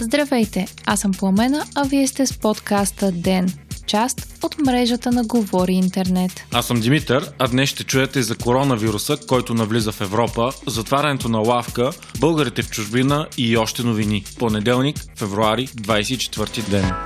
Здравейте, аз съм Пламена, а вие сте с подкаста ДЕН, част от мрежата на Говори Интернет. Аз съм Димитър, а днес ще чуете за коронавируса, който навлиза в Европа, затварянето на лавка, българите в чужбина и още новини. Понеделник, февруари, 24 ден.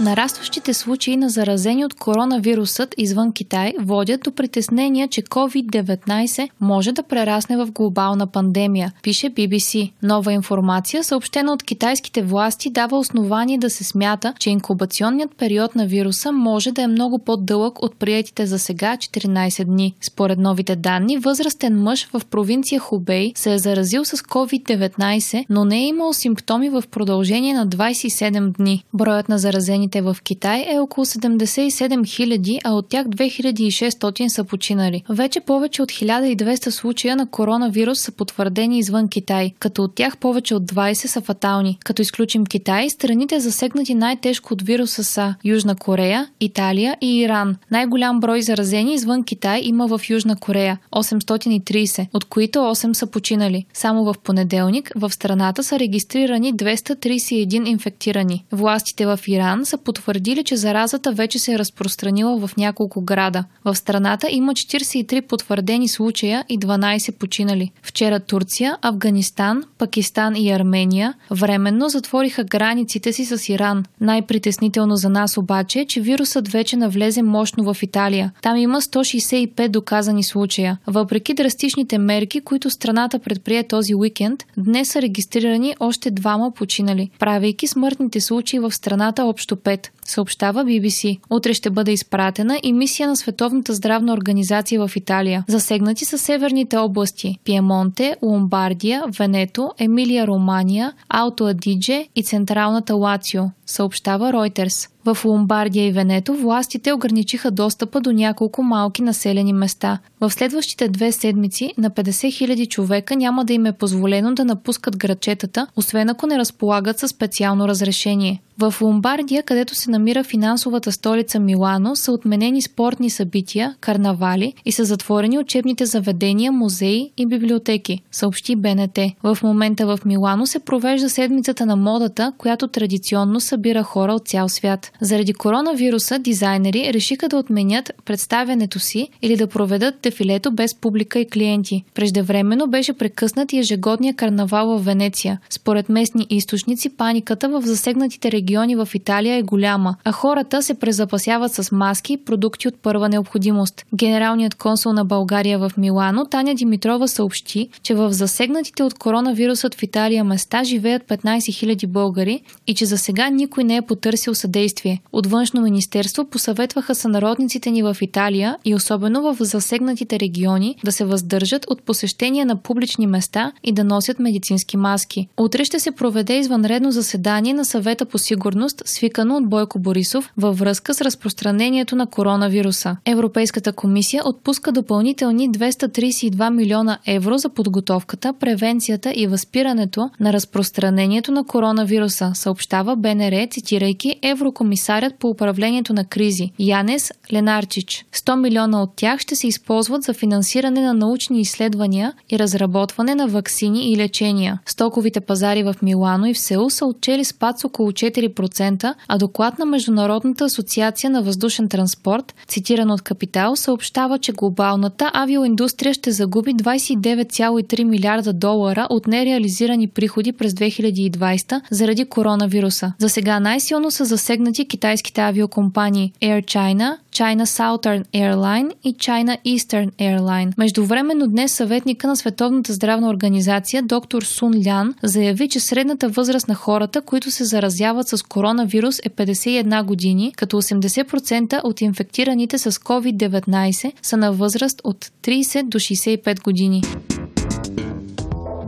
Нарастващите случаи на заразени от коронавирусът извън Китай водят до притеснения, че COVID-19 може да прерасне в глобална пандемия, пише BBC. Нова информация, съобщена от китайските власти, дава основание да се смята, че инкубационният период на вируса може да е много по-дълъг от приетите за сега 14 дни. Според новите данни, възрастен мъж в провинция Хубей се е заразил с COVID-19, но не е имал симптоми в продължение на 27 дни. Броят на заразени заразените в Китай е около 77 000, а от тях 2600 са починали. Вече повече от 1200 случая на коронавирус са потвърдени извън Китай, като от тях повече от 20 са фатални. Като изключим Китай, страните засегнати най-тежко от вируса са Южна Корея, Италия и Иран. Най-голям брой заразени извън Китай има в Южна Корея – 830, от които 8 са починали. Само в понеделник в страната са регистрирани 231 инфектирани. Властите в Иран са потвърдили, че заразата вече се е разпространила в няколко града. В страната има 43 потвърдени случая и 12 починали. Вчера Турция, Афганистан, Пакистан и Армения временно затвориха границите си с Иран. Най-притеснително за нас обаче е, че вирусът вече навлезе мощно в Италия. Там има 165 доказани случая. Въпреки драстичните мерки, които страната предприе този уикенд, днес са регистрирани още двама починали, правейки смъртните случаи в страната общо 5, съобщава BBC. Утре ще бъде изпратена и мисия на Световната здравна организация в Италия. Засегнати са северните области – Пиемонте, Ломбардия, Венето, Емилия Романия, Алто Адидже и Централната Лацио, съобщава Reuters. В Ломбардия и Венето властите ограничиха достъпа до няколко малки населени места. В следващите две седмици на 50 000 човека няма да им е позволено да напускат градчетата, освен ако не разполагат със специално разрешение. В Ломбардия, където се намира финансовата столица Милано, са отменени спортни събития, карнавали и са затворени учебните заведения, музеи и библиотеки, съобщи БНТ. В момента в Милано се провежда седмицата на модата, която традиционно събира хора от цял свят. Заради коронавируса дизайнери решиха да отменят представянето си или да проведат дефилето без публика и клиенти. Преждевременно беше прекъснат ежегодния карнавал в Венеция. Според местни източници, паниката в засегнатите региони в Италия е голяма, а хората се презапасяват с маски и продукти от първа необходимост. Генералният консул на България в Милано, Таня Димитрова съобщи, че в засегнатите от коронавирусът в Италия места живеят 15 000 българи и че за сега никой не е потърсил съдействие действие. От външно министерство посъветваха сънародниците ни в Италия и особено в засегнатите региони да се въздържат от посещения на публични места и да носят медицински маски. Утре ще се проведе извънредно заседание на съвета по сигурност, свикано от Бойко Борисов във връзка с разпространението на коронавируса. Европейската комисия отпуска допълнителни 232 милиона евро за подготовката, превенцията и възпирането на разпространението на коронавируса, съобщава БНР, цитирайки Еврокомисията комисарят по управлението на кризи Янес Ленарчич. 100 милиона от тях ще се използват за финансиране на научни изследвания и разработване на вакцини и лечения. Стоковите пазари в Милано и в Сеул са отчели спад с около 4%, а доклад на Международната асоциация на въздушен транспорт, цитиран от Капитал, съобщава, че глобалната авиоиндустрия ще загуби 29,3 милиарда долара от нереализирани приходи през 2020 заради коронавируса. За сега най-силно са засегнати китайските авиокомпании Air China, China Southern Airline и China Eastern Airline. Междувременно днес съветника на Световната здравна организация доктор Сун Лян заяви, че средната възраст на хората, които се заразяват с коронавирус е 51 години, като 80% от инфектираните с COVID-19 са на възраст от 30 до 65 години.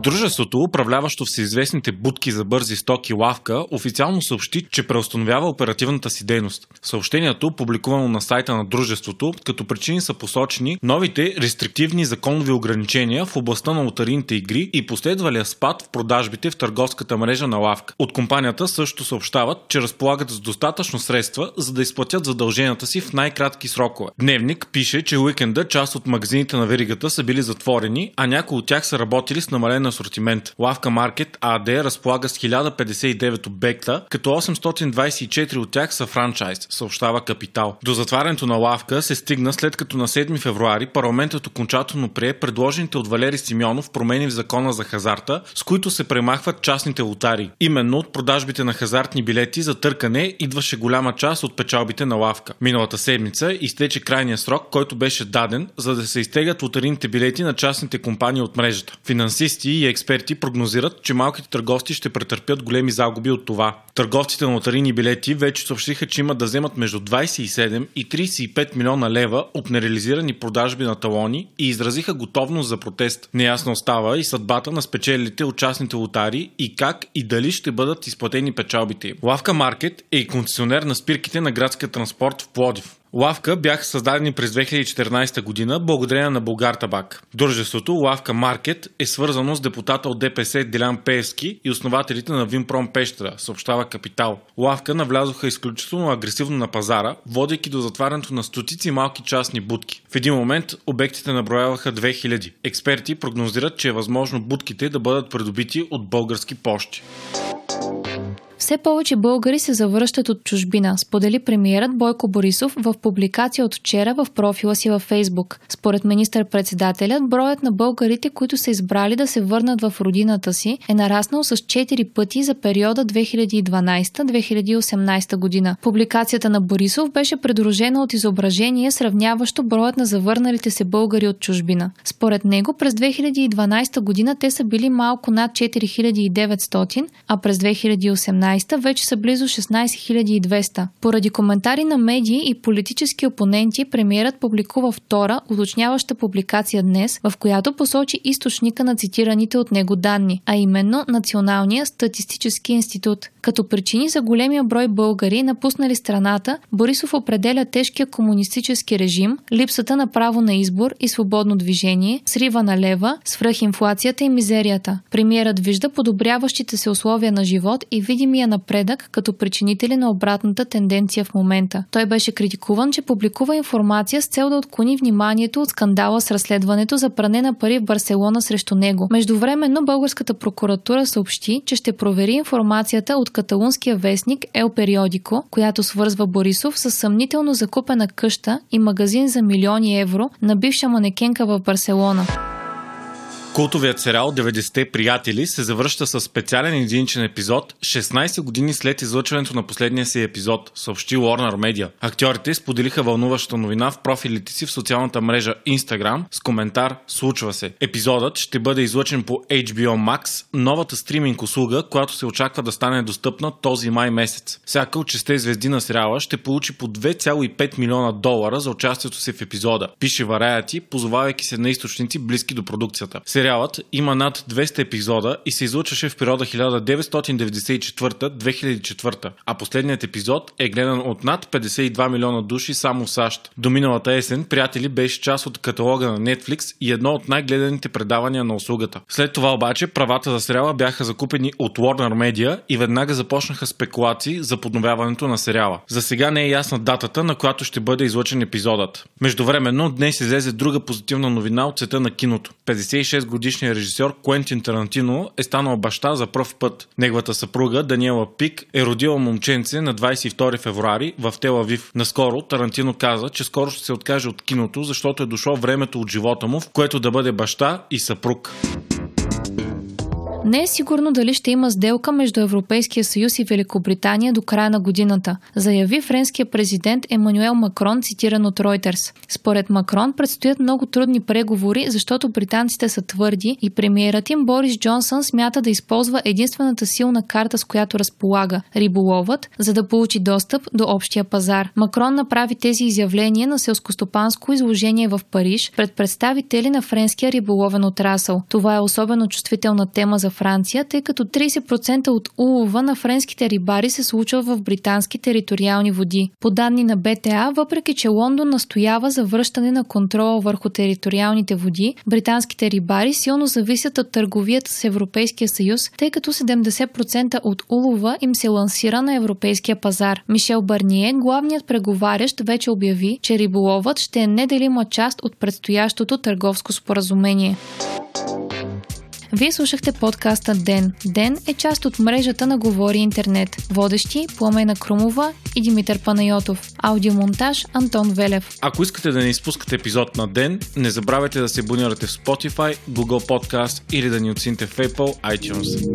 Дружеството, управляващо всеизвестните будки за бързи стоки Лавка, официално съобщи, че преустановява оперативната си дейност. Съобщението, публикувано на сайта на дружеството, като причини са посочени новите рестриктивни законови ограничения в областта на лотарийните игри и последвалия спад в продажбите в търговската мрежа на Лавка. От компанията също съобщават, че разполагат с достатъчно средства, за да изплатят задълженията си в най-кратки срокове. Дневник пише, че уикенда част от магазините на веригата са били затворени, а някои от тях са работили с намалена асортимент. Лавка Маркет АД разполага с 1059 обекта, като 824 от тях са франчайз, съобщава Капитал. До затварянето на лавка се стигна след като на 7 февруари парламентът окончателно прие предложените от Валери Симеонов промени в закона за хазарта, с които се премахват частните лотари. Именно от продажбите на хазартни билети за търкане идваше голяма част от печалбите на лавка. Миналата седмица изтече крайния срок, който беше даден, за да се изтегат лотарийните билети на частните компании от мрежата. Финансисти и експерти прогнозират, че малките търговци ще претърпят големи загуби от това. Търговците на лотарийни билети вече съобщиха, че имат да вземат между 27 и 35 милиона лева от нереализирани продажби на талони и изразиха готовност за протест. Неясно остава и съдбата на спечелите от частните лотари и как и дали ще бъдат изплатени печалбите. Лавка Маркет е и концесионер на спирките на градския транспорт в Плодив. Лавка бяха създадени през 2014 година благодарение на Българ Табак. Дружеството Лавка Маркет е свързано с депутата от ДПС Делян Пеевски и основателите на Винпром Пещера, съобщава Капитал. Лавка навлязоха изключително агресивно на пазара, водейки до затварянето на стотици малки частни будки. В един момент обектите наброяваха 2000. Експерти прогнозират, че е възможно будките да бъдат придобити от български почти. Все повече българи се завръщат от чужбина, сподели премиерът Бойко Борисов в публикация от вчера в профила си във Фейсбук. Според министър-председателят, броят на българите, които са избрали да се върнат в родината си, е нараснал с 4 пъти за периода 2012-2018 година. Публикацията на Борисов беше придружена от изображение, сравняващо броят на завърналите се българи от чужбина. Според него през 2012 година те са били малко над 4900, а през 2018 2019 вече са близо 16 200. Поради коментари на медии и политически опоненти, премиерът публикува втора, уточняваща публикация днес, в която посочи източника на цитираните от него данни, а именно Националния статистически институт. Като причини за големия брой българи, напуснали страната, Борисов определя тежкия комунистически режим, липсата на право на избор и свободно движение, срива на лева, свръхинфлацията и мизерията. Премиерът вижда подобряващите се условия на живот и видимия напредък като причинители на обратната тенденция в момента. Той беше критикуван, че публикува информация с цел да отклони вниманието от скандала с разследването за пране на пари в Барселона срещу него. Междувременно българската прокуратура съобщи, че ще провери информацията от каталунския вестник Ел Периодико, която свързва Борисов с съмнително закупена къща и магазин за милиони евро на бивша манекенка в Барселона. Култовият сериал 90-те приятели се завръща с специален единичен епизод 16 години след излъчването на последния си епизод, съобщи Warner Media. Актьорите споделиха вълнуваща новина в профилите си в социалната мрежа Instagram с коментар «Случва се». Епизодът ще бъде излъчен по HBO Max, новата стриминг услуга, която се очаква да стане достъпна този май месец. Всяка от шесте звезди на сериала ще получи по 2,5 милиона долара за участието си в епизода, пише Variety, позовавайки се на източници близки до продукцията. Сериалът има над 200 епизода и се излучваше в периода 1994-2004, а последният епизод е гледан от над 52 милиона души само в САЩ. До миналата есен Приятели беше част от каталога на Netflix и едно от най-гледаните предавания на услугата. След това обаче правата за сериала бяха закупени от Warner Media и веднага започнаха спекулации за подновяването на сериала. За сега не е ясна датата, на която ще бъде излъчен епизодът. Междувременно днес излезе друга позитивна новина от света на киното. 56 годишният режисьор Куентин Тарантино е станал баща за пръв път. Неговата съпруга Даниела Пик е родила момченце на 22 февруари в Телавив. Наскоро Тарантино каза, че скоро ще се откаже от киното, защото е дошло времето от живота му, в което да бъде баща и съпруг. Не е сигурно дали ще има сделка между Европейския съюз и Великобритания до края на годината, заяви френския президент Емануел Макрон, цитиран от Reuters. Според Макрон предстоят много трудни преговори, защото британците са твърди и премиерът им Борис Джонсън смята да използва единствената силна карта, с която разполага – риболовът, за да получи достъп до общия пазар. Макрон направи тези изявления на селскостопанско изложение в Париж пред представители на френския риболовен отрасъл. Това е особено чувствителна тема Франция, тъй като 30% от улова на френските рибари се случва в британски териториални води. По данни на БТА, въпреки че Лондон настоява за връщане на контрола върху териториалните води, британските рибари силно зависят от търговията с Европейския съюз, тъй като 70% от улова им се лансира на европейския пазар. Мишел Барние, главният преговарящ, вече обяви, че риболовът ще е неделима част от предстоящото търговско споразумение. Вие слушахте подкаста Ден. Ден е част от мрежата на Говори Интернет. Водещи Пламена Крумова и Димитър Панайотов. Аудиомонтаж Антон Велев. Ако искате да не изпускате епизод на Ден, не забравяйте да се абонирате в Spotify, Google Podcast или да ни оцените в Apple iTunes.